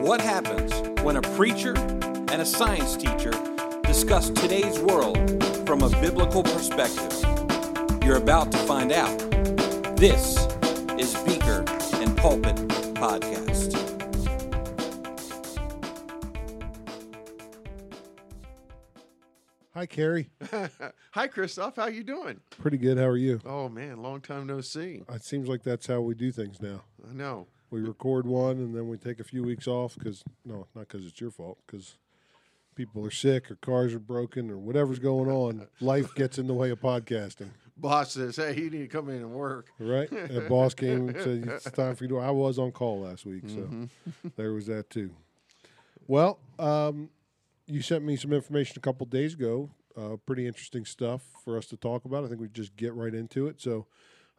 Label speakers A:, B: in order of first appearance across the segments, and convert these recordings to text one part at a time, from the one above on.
A: What happens when a preacher and a science teacher discuss today's world from a biblical perspective? You're about to find out. This is Beaker and Pulpit Podcast.
B: Hi, Kerry.
C: Hi, Christoph. How you doing?
B: Pretty good. How are you?
C: Oh man, long time no see.
B: It seems like that's how we do things now.
C: I know.
B: We record one and then we take a few weeks off because no, not because it's your fault. Because people are sick or cars are broken or whatever's going on. Life gets in the way of podcasting.
C: Boss says, "Hey, you need to come in and work."
B: Right? The boss came and said it's time for you to. I was on call last week, so
C: Mm-hmm.
B: there was that too. Well, um, you sent me some information a couple days ago. Uh, pretty interesting stuff for us to talk about. I think we just get right into it. So,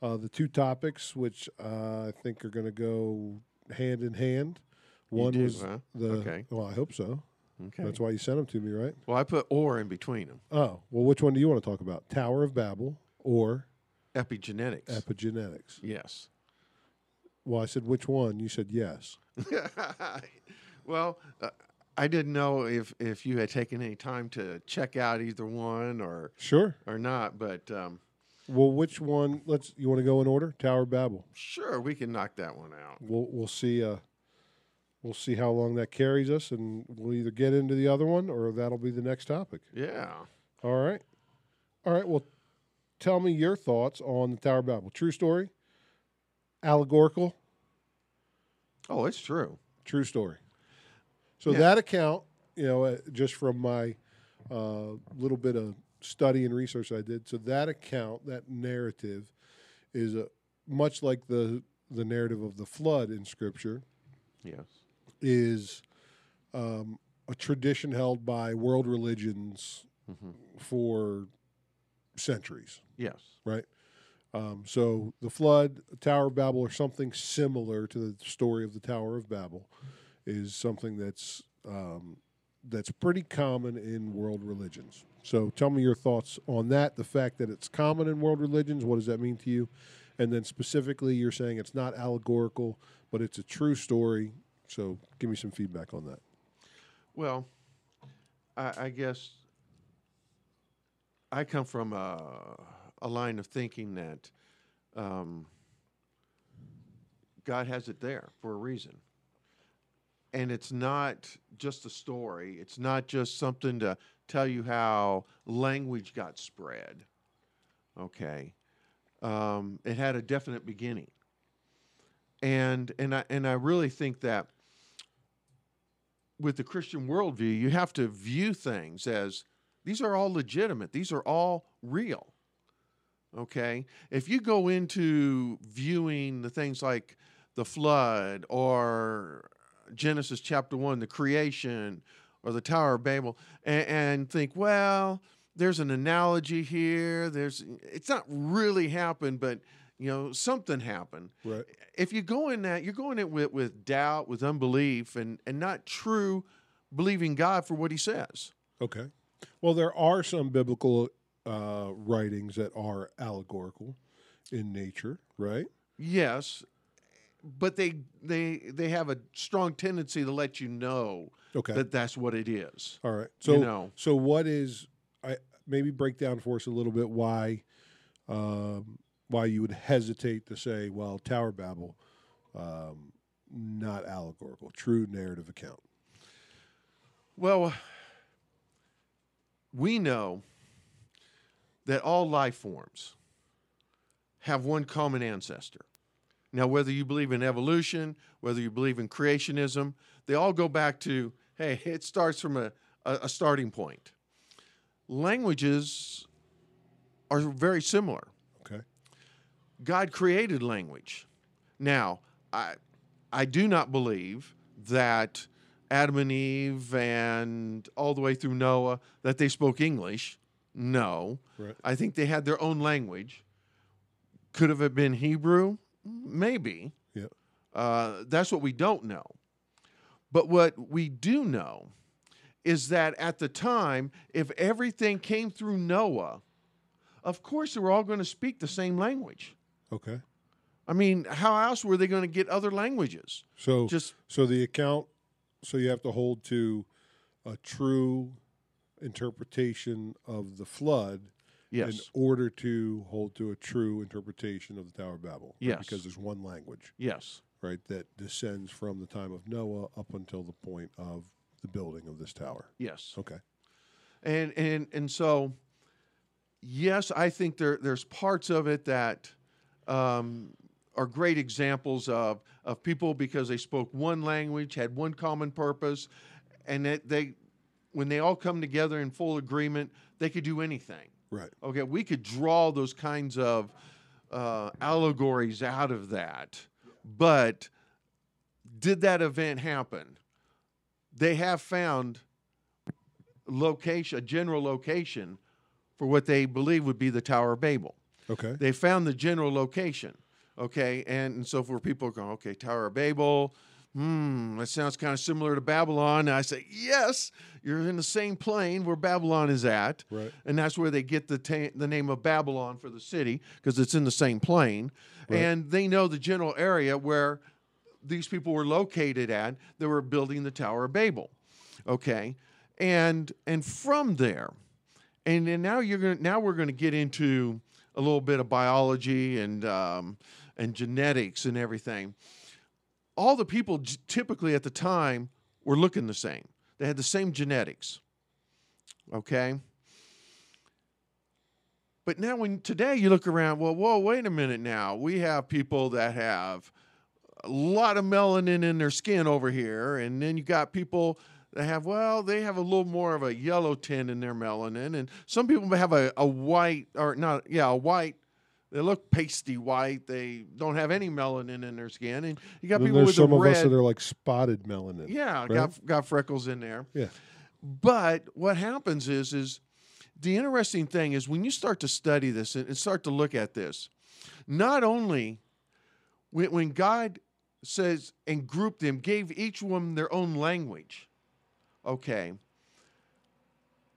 B: uh, the two topics, which uh, I think are going to go hand in hand. One
C: do,
B: was
C: huh?
B: the.
C: Okay.
B: Well, I hope so.
C: Okay.
B: That's why you sent them to me, right?
C: well, I put "or" in between them.
B: Oh, well, which one do you want to talk about? Tower of Babel or
C: Epigenetics.
B: epigenetics?
C: yes.
B: Well, I said which one. You said yes.
C: well, uh, I didn't know if if you had taken any time to check out either one or
B: Sure.
C: or not, but um,
B: Well, which one? Let's. You want to go in order? Tower of Babel.
C: sure, we can knock that one out.
B: We'll we'll see. Uh, we'll see how long that carries us, and we'll either get into the other one or that'll be the next topic.
C: Yeah.
B: All right. All right. Well, tell me your thoughts on the Tower of Babel. True story. Allegorical.
C: Oh, it's true.
B: True story. So
C: Yeah.
B: that account, you know, uh, just from my uh, little bit of study and research I did, so that account, that narrative, is a, much like the the narrative of the flood in Scripture,
C: Yes.
B: is um, a tradition held by world religions
C: hmm
B: for centuries,
C: Yes.
B: right? Um, so the flood, Tower of Babel, or something similar to the story of the Tower of Babel, is something that's um, that's pretty common in world religions. So tell me your thoughts on that. The fact that it's common in world religions, what does that mean to you? And then specifically, you're saying it's not allegorical, but it's a true story. So give me some feedback on that.
C: Well, I, I guess I come from a, a line of thinking that um, God has it there for a reason. And it's not just a story, it's not just something to tell you how language got spread. Okay. Um, it had a definite beginning. And, and, I, and I really think that with the Christian worldview, you have to view things as these are all legitimate, these are all real. Okay? If you go into viewing the things like the flood or Genesis chapter 1, the creation, or the Tower of Babel, and, and think, well, there's an analogy here. There's it's not really happened, but you know, something happened
B: Right.
C: if you go in that, you're going in with, with doubt, with unbelief, and, and not true believing God for what he says.
B: Okay. Well, there are some biblical uh, writings that are allegorical in nature, right?
C: Yes, but they they they have a strong tendency to let you know
B: Okay.
C: that that's what it is.
B: All right. So,
C: know.
B: so what is? I maybe break down for us a little bit why, um, why you would hesitate to say, well, Tower Babel, um, not allegorical, true narrative account.
C: Well, we know that all life forms have one common ancestor. Now, whether you believe in evolution, whether you believe in creationism, they all go back to hey, it starts from a, a, a starting point. Languages are very similar.
B: Okay.
C: God created language. Now, I, I do not believe that Adam and Eve and all the way through Noah that they spoke English. No.
B: Right.
C: I think they had their own language. Could have it been Hebrew? Maybe.
B: Yeah.
C: Uh, that's what we don't know. But what we do know is that at the time, if everything came through Noah, of course they were all going to speak the same language.
B: Okay.
C: I mean, how else were they going to get other languages?
B: So,
C: Just
B: so the account So you have to hold to a true interpretation of the flood in order to hold to a true interpretation of the Tower of Babel. right?
C: Yes.
B: Because there's one language,
C: Yes.
B: right, that descends from the time of Noah up until the point of the building of this tower.
C: Yes.
B: Okay.
C: And and and so, yes, I think there there's parts of it that um, are great examples of of people because they spoke one language, had one common purpose, and that they, when they all come together in full agreement, they could do anything.
B: Right.
C: Okay, we could draw those kinds of uh, allegories out of that, but did that event happen? They have found location, a general location for what they believe would be the Tower of Babel.
B: Okay.
C: They found the general location. Okay, and, and so for people going, okay, Tower of Babel, hmm, that sounds kind of similar to Babylon. And I say, yes, you're in the same plain where Babylon is at.
B: Right.
C: And that's where they get the, ta- the name of Babylon for the city because it's in the same plain.
B: Right.
C: And they know the general area where these people were located at that were building the Tower of Babel. Okay. And and from there, and then now you're gonna now we're gonna get into a little bit of biology and um, and genetics and everything. All the people typically at the time were looking the same. They had the same genetics. Okay. But now, when today you look around, well, whoa, wait a minute now. We have people that have a lot of melanin in their skin over here, and then you got people that have, well, they have a little more of a yellow tint in their melanin, and some people have a, a white, or not, yeah, a white. They look pasty white. They don't have any melanin in their skin, and you got
B: Then
C: people
B: there's
C: with
B: some of
C: red.
B: us that are like spotted melanin.
C: Yeah,
B: right?
C: got got freckles in there.
B: Yeah.
C: But what happens is is the interesting thing is when you start to study this and, and start to look at this, not only when, when God says and grouped them, gave each one their own language. Okay.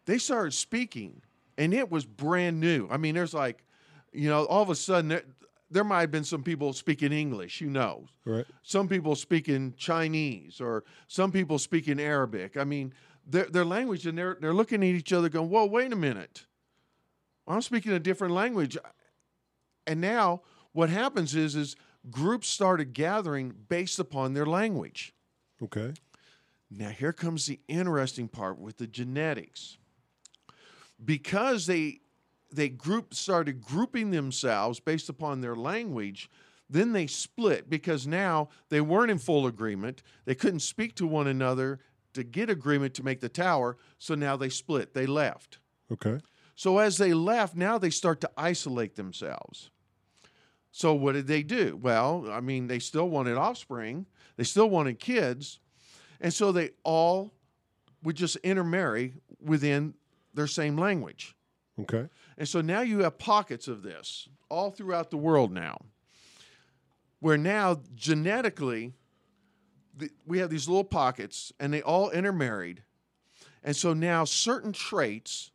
C: They started speaking, and it was brand new. I mean, there's like, you know, all of a sudden there, there might have been some people speaking English, who knows?
B: Right.
C: some people speaking Chinese or some people speaking Arabic. I mean, their, their language, and they're, they're looking at each other going, whoa, wait a minute. I'm speaking a different language. And now what happens is, is groups started gathering based upon their language.
B: Okay.
C: Now, here comes the interesting part with the genetics. Because they they group started grouping themselves based upon their language, then they split because now they weren't in full agreement. They couldn't speak to one another to get agreement to make the tower, so now they split. They left.
B: Okay.
C: So as they left, now they start to isolate themselves. So what did they do? Well, I mean, they still wanted offspring, they still wanted kids, and so they all would just intermarry within their same language.
B: Okay.
C: And so now you have pockets of this all throughout the world now, where now genetically the, we have these little pockets and they all intermarried. And so now certain traits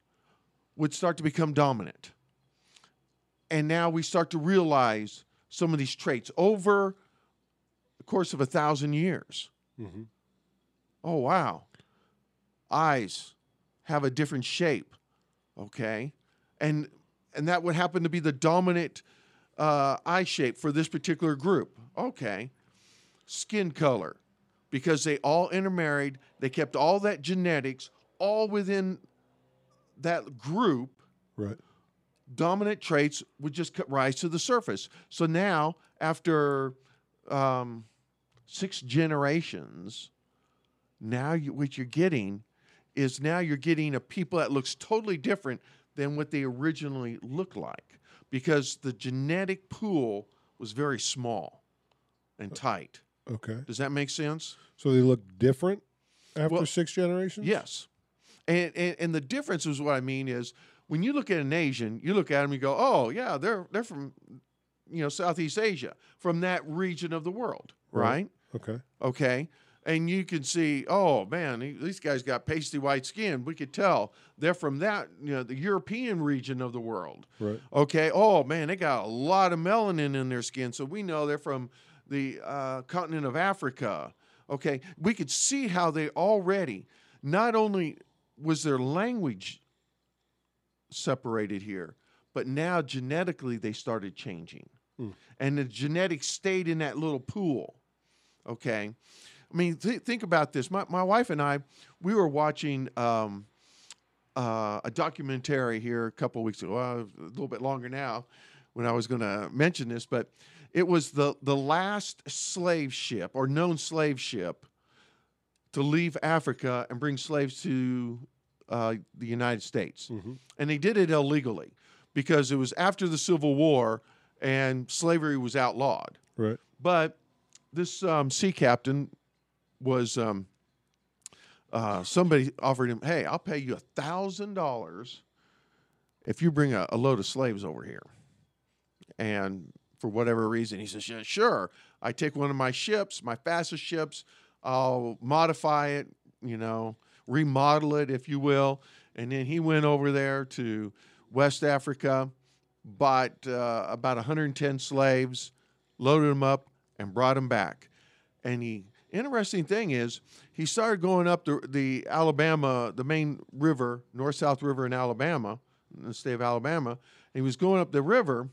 C: would start to become dominant. And now we start to realize some of these traits over the course of a thousand years.
B: Mm-hmm.
C: Oh, wow. Eyes have a different shape. Okay. And and that would happen to be the dominant uh, eye shape for this particular group. Okay. Skin color. Because they all intermarried, they kept all that genetics all within that group
B: Right.
C: dominant traits would just rise to the surface. So now, after um, six generations, now you, what you're getting is now you're getting a people that looks totally different than what they originally looked like because the genetic pool was very small and tight.
B: Okay.
C: Does that make sense?
B: So they look different after
C: Well,
B: six generations?
C: Yes. And, and and the difference is what I mean is when you look at an Asian, you look at them, and you go, oh yeah, they're they're from you know Southeast Asia, from that region of the world,
B: Right.
C: right?
B: Okay.
C: Okay. And you can see, oh man, these guys got pasty white skin. We could tell they're from that, you know, the European region of the world.
B: Right.
C: Okay. Oh man, they got a lot of melanin in their skin, so we know they're from the uh, continent of Africa. Okay, we could see how they already not only was their language separated here, but now genetically they started changing. And the genetics stayed in that little pool. Okay. I mean, th- think about this. My, my wife and I, we were watching um, uh, a documentary here a couple weeks ago, well, a little bit longer now when I was going to mention this, but it was the, the last slave ship or known slave ship to leave Africa and bring slaves to uh, the United States. And they did it illegally because it was after the Civil War and slavery was outlawed.
B: Right.
C: But this um, sea captain was um, uh, somebody offered him, "Hey, I'll pay you a thousand dollars if you bring a, a load of slaves over here." And for whatever reason, he says, "Yeah, sure. I take one of my ships, my fastest ships. I'll modify it, you know, remodel it, if you will." And then he went over there to West Africa, bought uh, about 110 slaves, loaded them up, and brought them back. And the interesting thing is, he started going up the, the Alabama, the main river, North South River in Alabama, in the state of Alabama. He was going up the river,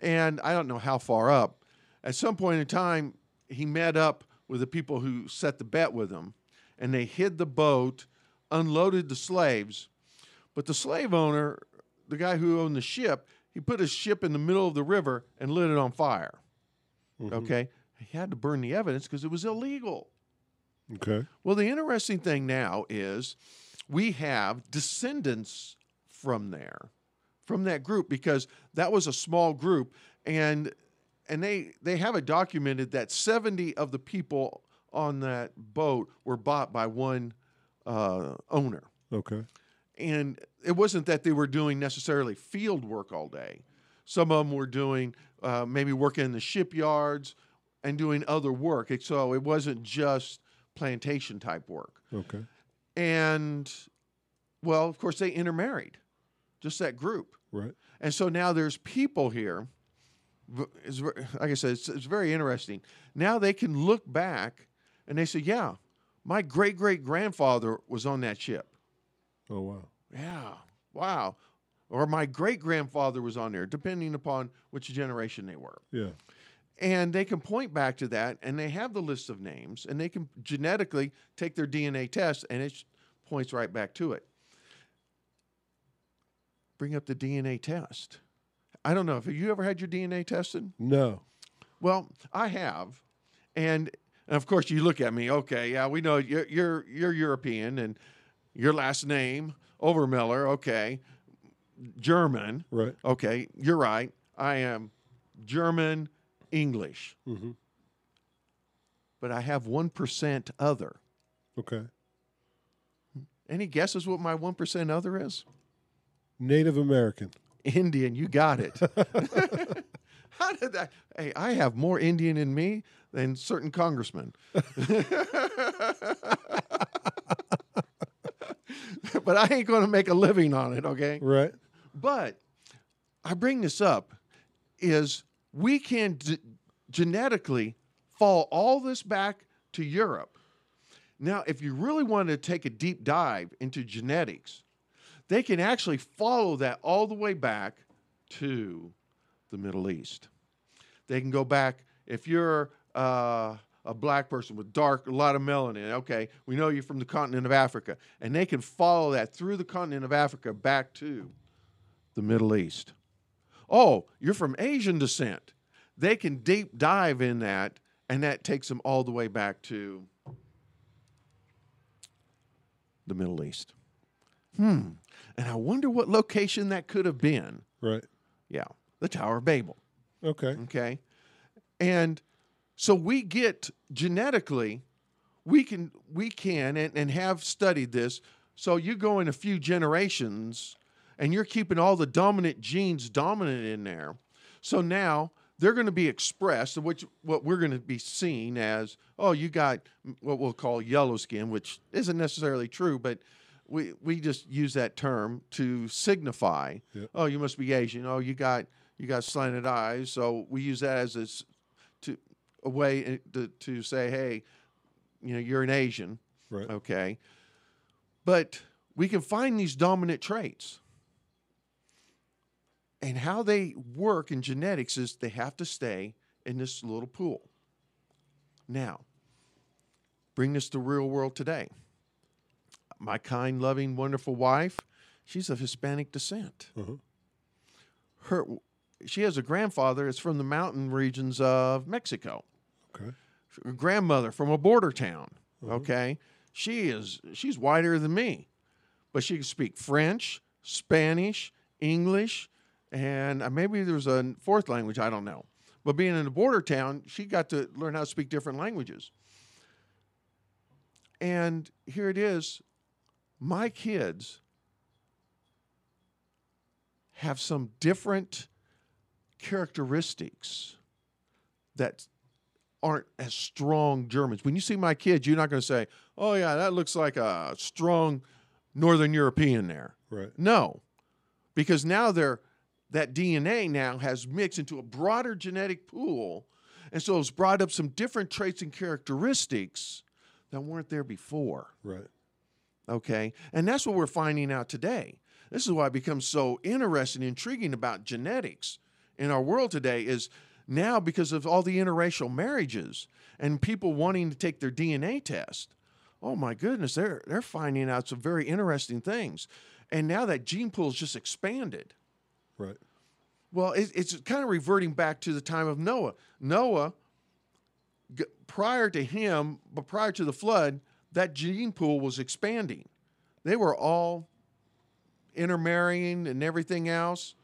C: and I don't know how far up. At some point in time, he met up with the people who set the bet with him, and they hid the boat, unloaded the slaves. But the slave owner, the guy who owned the ship, he put his ship in the middle of the river and lit it on fire. Mm-hmm. Okay. He had to burn the evidence because it was illegal.
B: Okay.
C: Well, the interesting thing now is we have descendants from there, from that group, because that was a small group, and and they they have it documented that seventy of the people on that boat were bought by one uh, owner,
B: Okay.
C: and it wasn't that they were doing necessarily field work all day. Some of them were doing uh, maybe working in the shipyards and doing other work. It- So it wasn't just plantation type work.
B: Okay.
C: And well, of course, they intermarried, just that group.
B: Right.
C: And so now there's people here. It's, like I said, it's, it's very interesting. Now they can look back and they say, yeah, my great great grandfather was on that ship.
B: Oh wow.
C: Yeah, wow. Or my great grandfather was on there, depending upon which generation they were.
B: Yeah.
C: And they can point back to that and they have the list of names and they can genetically take their DNA test and it points right back to it. Bring up the DNA test. I don't know. Have you ever had your DNA tested?
B: No.
C: Well, I have, and, and of course you look at me. Okay, yeah, we know you're you're, you're European, and your last name Overmiller. Okay, German.
B: Right.
C: Okay, you're right. I am German English,
B: Mhm.
C: but I have one percent other.
B: Okay.
C: Any guesses what my one percent other is?
B: Native American.
C: Indian, you got it. How did that? Hey, I have more Indian in me than certain congressmen. but I ain't going to make a living on it, okay?
B: Right.
C: But I bring this up is we can d- genetically fall all this back to Europe. Now, if you really want to take a deep dive into genetics, they can actually follow that all the way back to the Middle East. They can go back if you're uh, a black person with dark, a lot of melanin. Okay, we know you're from the continent of Africa, and they can follow that through the continent of Africa back to the Middle East. Oh, you're from Asian descent. They can deep dive in that, and that takes them all the way back to the Middle East. Hmm. And I wonder what location that could have been.
B: Right.
C: Yeah, the Tower of Babel.
B: Okay.
C: Okay. And so we get genetically, we can we can and, and have studied this. So you go in a few generations and you're keeping all the dominant genes dominant in there. So now they're going to be expressed, which what we're going to be seeing as, oh, you got what we'll call yellow skin, which isn't necessarily true, but we we just use that term to signify,
B: Yep.
C: oh, you must be Asian. Oh, you got you got slanted eyes. So we use that as a, to a way uh, to, to say, hey, you know, you're an Asian,
B: Right.
C: okay? But we can find these dominant traits. And how they work in genetics is they have to stay in this little pool. Now, bring this to real world today. My kind, loving, wonderful wife, she's of Hispanic descent.
B: Uh-huh.
C: Her, she has a grandfather that's from the mountain regions of Mexico
B: Okay.
C: her grandmother from a border town.
B: Uh-huh.
C: Okay, she is she's whiter than me, but she can speak French, Spanish, English, and uh, maybe there's a fourth language I don't know. But being in a border town, she got to learn how to speak different languages. And here it is, my kids have some different characteristics that aren't as strong Germans. When you see my kids, you're not going to say, "Oh yeah, that looks like a strong Northern European there."
B: Right.
C: No, because now they're that DNA now has mixed into a broader genetic pool, and so it's brought up some different traits and characteristics that weren't there before.
B: Right.
C: Okay. And that's what we're finding out today. This is why it becomes so interesting, intriguing about genetics in our world today is now because of all the interracial marriages and people wanting to take their DNA test. Oh my goodness, they're they're finding out some very interesting things. And now that gene pool is just expanded.
B: Right.
C: Well, it, it's kind of reverting back to the time of Noah. Noah, g- prior to him, but prior to the flood, that gene pool was expanding. They were all intermarrying and everything else.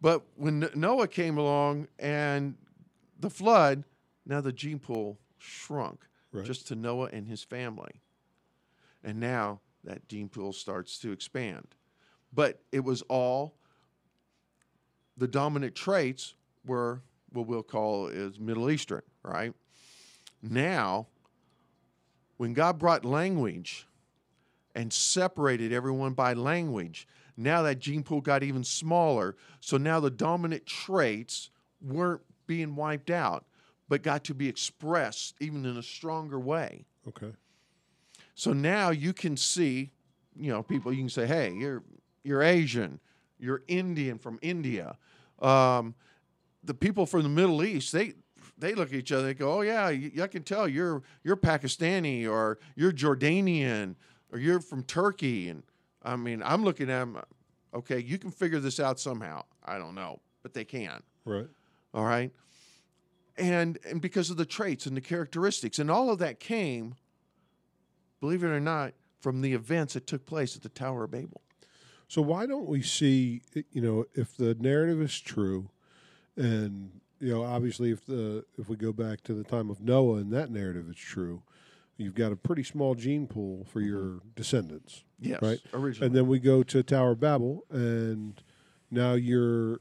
C: But when Noah came along and the flood, now the gene pool shrunk
B: Right.
C: just to Noah and his family. And now that gene pool starts to expand. But it was all the dominant traits were what we'll call is Middle Eastern, right? Now, when God brought language and separated everyone by language, now that gene pool got even smaller. So now the dominant traits weren't being wiped out, but got to be expressed even in a stronger way.
B: Okay.
C: So now you can see, you know, people. You can say, "Hey, you're you're Asian, you're Indian from India." Um, the people from the Middle East, they they look at each other. They go, "Oh yeah, y- I can tell you're you're Pakistani or you're Jordanian or you're from Turkey." And I mean, I'm looking at them. Okay, you can figure this out somehow. I don't know, but they can.
B: Right.
C: All right. And and because of the traits and the characteristics and all of that came, believe it or not, from the events that took place at the Tower of Babel.
B: So why don't we see, eh, you know, if the narrative is true, and you know, obviously, if the if we go back to the time of Noah and that narrative is true, you've got a pretty small gene pool for mm-hmm. your descendants,
C: Yes.
B: Right.
C: Originally.
B: and then we go to Tower of Babel, and now you're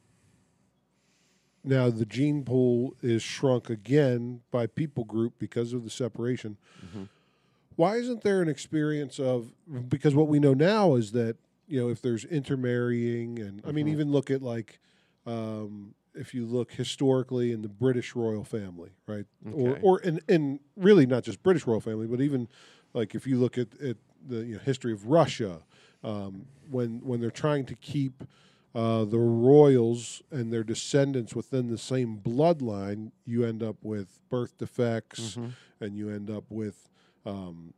B: now the gene pool is shrunk again by people group because of the separation. Mm-hmm. Why isn't there an experience of because what we know now is that you know if there's intermarrying and I mean even look at like um, if you look historically in the British royal family, right? Or
C: Okay.
B: or and and really not just British royal family, but even like if you look at, at the you know, history of Russia, um, when when they're trying to keep uh, the royals and their descendants within the same bloodline, you end up with birth defects, and you end up with um,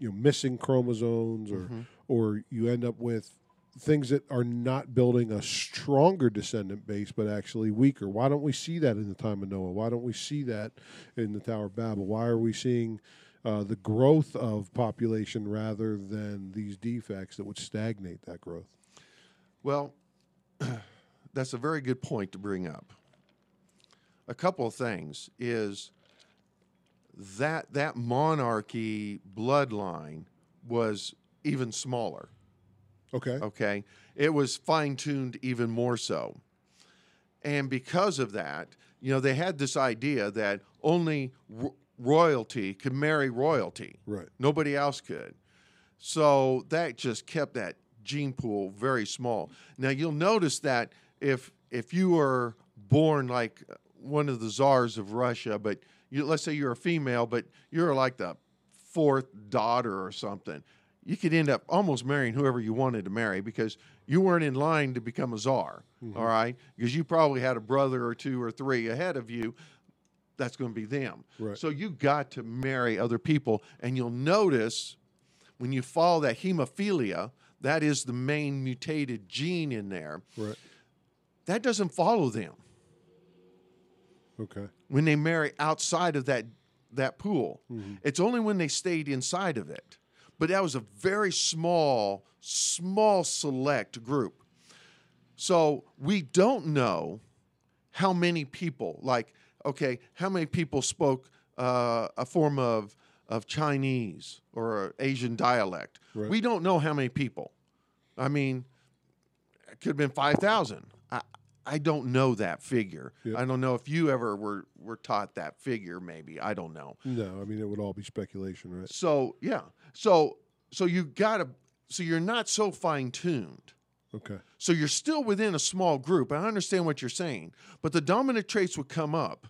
B: you know missing chromosomes, or or you end up with things that are not building a stronger descendant base, but actually weaker. Why don't we see that in the time of Noah? Why don't we see that in the Tower of Babel? Why are we seeing uh, the growth of population rather than these defects that would stagnate that growth?
C: Well, that's a very good point to bring up. A couple of things is that that monarchy bloodline was even smaller.
B: Okay.
C: Okay. It was fine tuned even more so. And because of that, you know, they had this idea that only ro- royalty could marry royalty.
B: Right.
C: Nobody else could. So that just kept that gene pool very small. Now you'll notice that if if you were born like one of the czars of Russia, but you, let's say you're a female, but you're like the fourth daughter or something, you could end up almost marrying whoever you wanted to marry because you weren't in line to become a czar. Mm-hmm. all right, because you probably had a brother or two or three ahead of you. That's going to be them.
B: Right.
C: So you got to marry other people, and you'll notice when you follow that hemophilia, that is the main mutated gene in there.
B: Right.
C: That doesn't follow them
B: Okay.
C: when they marry outside of that that pool. It's only when they stayed inside of it. But that was a very small, small select group. So we don't know how many people, like, okay, how many people spoke uh, a form of of Chinese or Asian dialect.
B: Right.
C: We don't know how many people. I mean, it could have been five thousand. I I don't know that figure.
B: Yep.
C: I don't know if you ever were were taught that figure. Maybe I don't know.
B: No, I mean it would all be speculation, right?
C: So yeah, so so you gotta. So you're not so fine tuned.
B: Okay.
C: So you're still within a small group. I understand what you're saying, but the dominant traits would come up.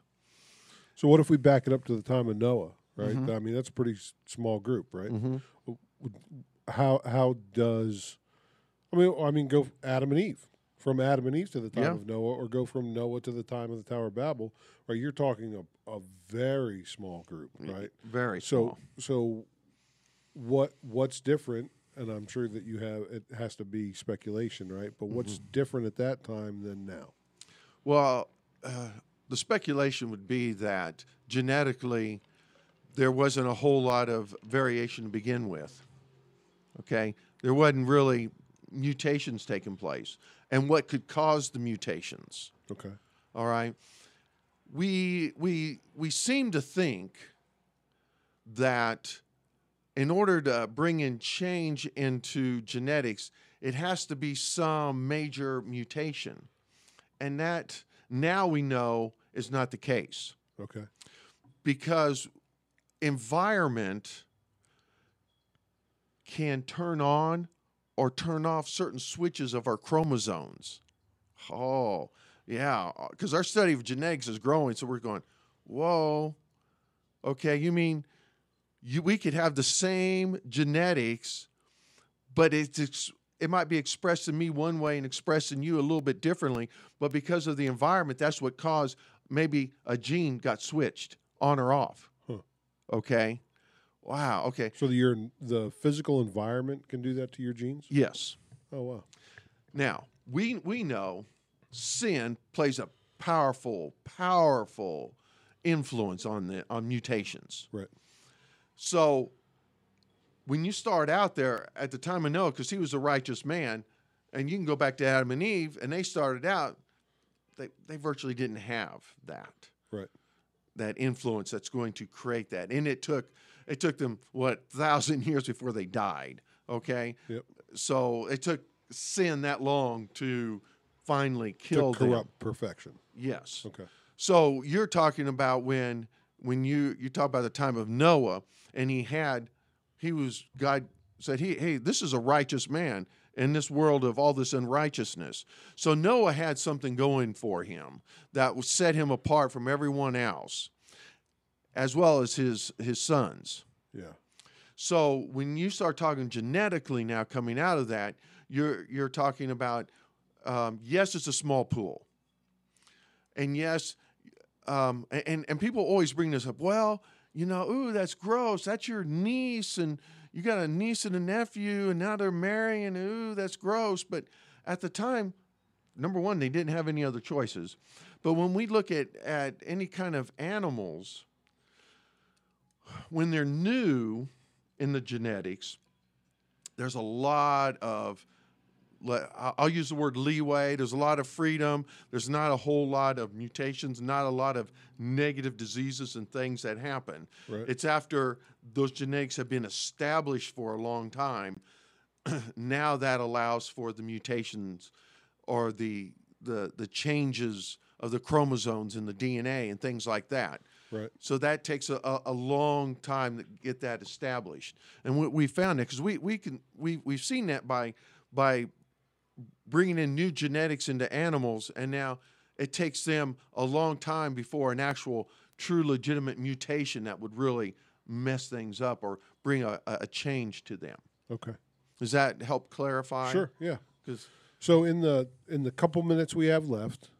B: So what if we back it up to the time of Noah, right?
C: Mm-hmm.
B: I mean that's a pretty small group, right? How how does I mean I mean go Adam and Eve from Adam and Eve to the time
C: Yeah.
B: of Noah, or go from Noah to the time of the Tower of Babel, right? You're talking a, a very small group, right?
C: Very
B: So
C: small.
B: so what what's different? And I'm sure that you have it has to be speculation, right? But what's
C: Mm-hmm.
B: different at that time than now?
C: Well, uh, the speculation would be that genetically there wasn't a whole lot of variation to begin with. Okay, there wasn't really mutations taking place, and what could cause the mutations?
B: Okay.
C: All right. We we we seem to think that in order to bring in change into genetics, it has to be some major mutation. And that now we know is not the case
B: Okay.
C: because environment can turn on or turn off certain switches of our chromosomes. Oh, yeah, uh, because our study of genetics is growing, so we're going, whoa, okay, you mean you we could have the same genetics, but it's it might be expressed in me one way and expressed in you a little bit differently, but because of the environment, that's what caused maybe a gene got switched on or off.
B: Huh.
C: Okay. Wow. Okay.
B: So the your the physical environment can do that to your genes?
C: Yes.
B: Oh wow.
C: Now, we we know sin plays a powerful, powerful influence on the on mutations.
B: Right.
C: So when you start out there at the time of Noah, because he was a righteous man, and you can go back to Adam and Eve, and they started out, they they virtually didn't have that
B: Right.
C: that influence that's going to create that. And it took it took them what thousand years before they died. Okay,
B: Yep.
C: so it took sin that long to finally kill
B: to
C: them.
B: corrupt perfection.
C: Yes.
B: Okay.
C: So you're talking about when when you you talk about the time of Noah and he had he was God said he hey this is a righteous man in this world of all this unrighteousness. So Noah had something going for him that would set him apart from everyone else as well as his his sons.
B: Yeah.
C: So when you start talking genetically now coming out of that, you're you're talking about um, yes, it's a small pool, and yes, um, and and people always bring this up. Well, you know, ooh, that's gross. That's your niece, and you got a niece and a nephew, and now they're marrying. Ooh, that's gross. But at the time, number one, they didn't have any other choices. But when we look at at any kind of animals, when they're new in the genetics, there's a lot of I'll use the word leeway. There's a lot of freedom. There's not a whole lot of mutations, not a lot of negative diseases and things that happen.
B: Right.
C: It's after those genetics have been established for a long time. now that allows for the mutations or the the the changes of the chromosomes in the DNA and things like that.
B: Right.
C: So that takes a, a, long time to get that established, and we, we found it because we, we can we we've seen that by by bringing in new genetics into animals, and now it takes them a long time before an actual true legitimate mutation that would really mess things up or bring a, a a change to them.
B: Okay.
C: Does that help clarify?
B: Sure. Yeah.
C: Because
B: So in the in the couple minutes we have left,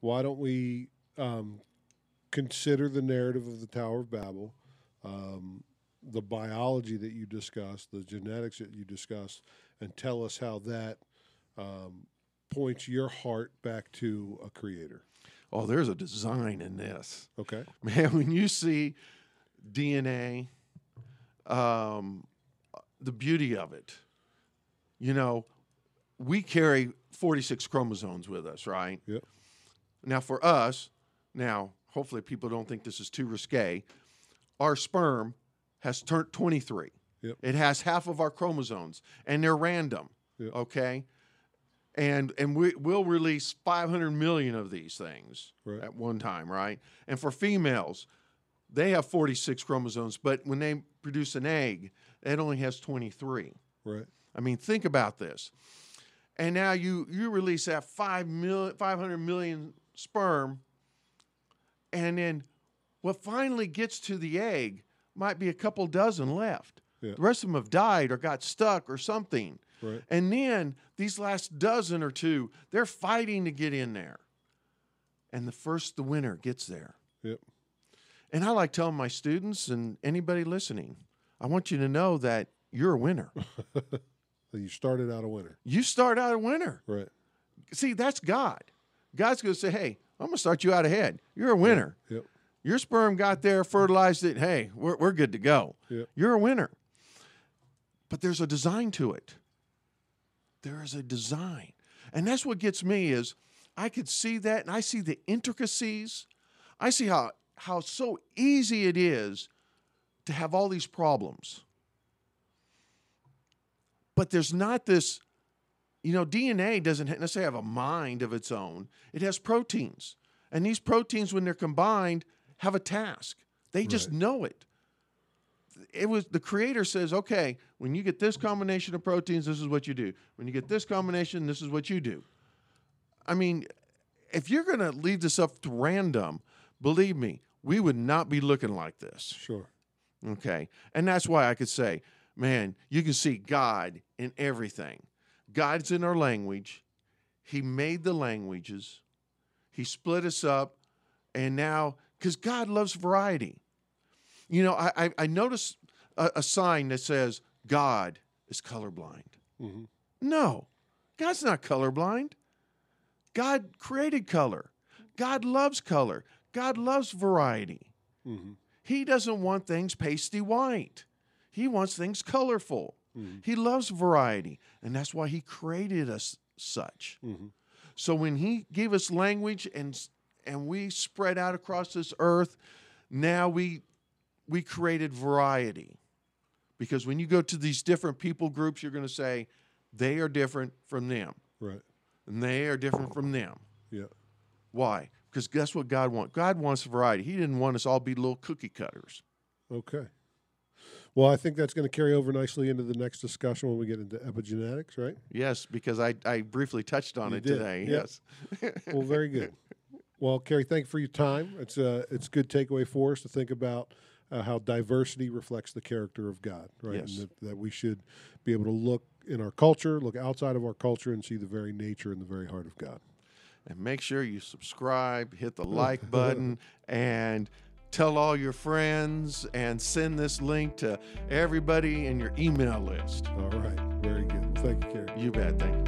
B: why don't we um, consider the narrative of the Tower of Babel, um, the biology that you discussed, the genetics that you discussed, and tell us how that um, points your heart back to a creator.
C: oh, there's a design in this.
B: Okay.
C: Man, when you see DNA, um, the beauty of it, you know, we carry 46 chromosomes with us, right?
B: Yep.
C: Now, for us, now, hopefully people don't think this is too risque. Our sperm has turned 23.
B: Yep.
C: It has half of our chromosomes, and they're random.
B: Yep.
C: Okay. And and we, we'll release 500 million of these things
B: Right.
C: at one time, right? And for females, they have 46 chromosomes, but when they produce an egg, it only has 23.
B: Right.
C: I mean, think about this. And now you you release that 5 million 500 million sperm and then what finally gets to the egg might be a couple dozen left.
B: Yeah.
C: The rest of them have died or got stuck or something.
B: Right.
C: And then these last dozen or two, they're fighting to get in there. And the first the winner gets there.
B: Yep.
C: And I like telling my students and anybody listening, I want you to know that you're a winner.
B: You started out a winner.
C: you start out a winner.
B: Right.
C: See, that's God. God's going to say, hey, I'm going to start you out ahead. You're a winner.
B: Yep.
C: Your sperm got there, fertilized it. Hey, we're, we're good to go.
B: Yep.
C: You're a winner. But there's a design to it. There is a design. And that's what gets me is I could see that and I see the intricacies. I see how how so easy it is to have all these problems. But there's not this you know, DNA doesn't necessarily have a mind of its own. It has proteins. And these proteins, when they're combined, have a task. They just
B: Right.
C: know it. It was the creator says, okay, when you get this combination of proteins, this is what you do. When you get this combination, this is what you do. I mean, if you're going to leave this up to random, believe me, we would not be looking like this.
B: Sure.
C: Okay. And that's why I could say, man, you can see God in everything. God's in our language. He made the languages, He split us up. And now, because God loves variety. You know, I, I, I noticed a, a sign that says, God is colorblind.
B: hmm
C: No, God's not colorblind. God created color. God loves color. God loves variety.
B: hmm
C: He doesn't want things pasty white. He wants things colorful.
B: Mhm.
C: He loves variety, and that's why he created us such.
B: hmm
C: So when he gave us language and and we spread out across this earth, now we we created variety. Because when you go to these different people groups, you're going to say they are different from them,
B: Right.
C: and they are different from them.
B: Yeah.
C: Why? Because guess what God wants? God wants variety. He didn't want us all be little cookie cutters.
B: Okay. Well, I think that's going to carry over nicely into the next discussion when we get into epigenetics, right?
C: Yes, because I, I briefly touched on
B: You
C: it
B: did,
C: today.
B: yeah.
C: Yes.
B: Well, very good. Well, Kerry, thank you for your time. It's a it's a good takeaway for us to think about uh, how diversity reflects the character of God, right?
C: Yes.
B: And that, that we should be able to look in our culture, look outside of our culture, and see the very nature and the very heart of God.
C: and make sure you subscribe, hit the like button, and tell all your friends and send this link to everybody in your email list.
B: All right, very good. Thank you, Kerry.
C: You bet. Thank you.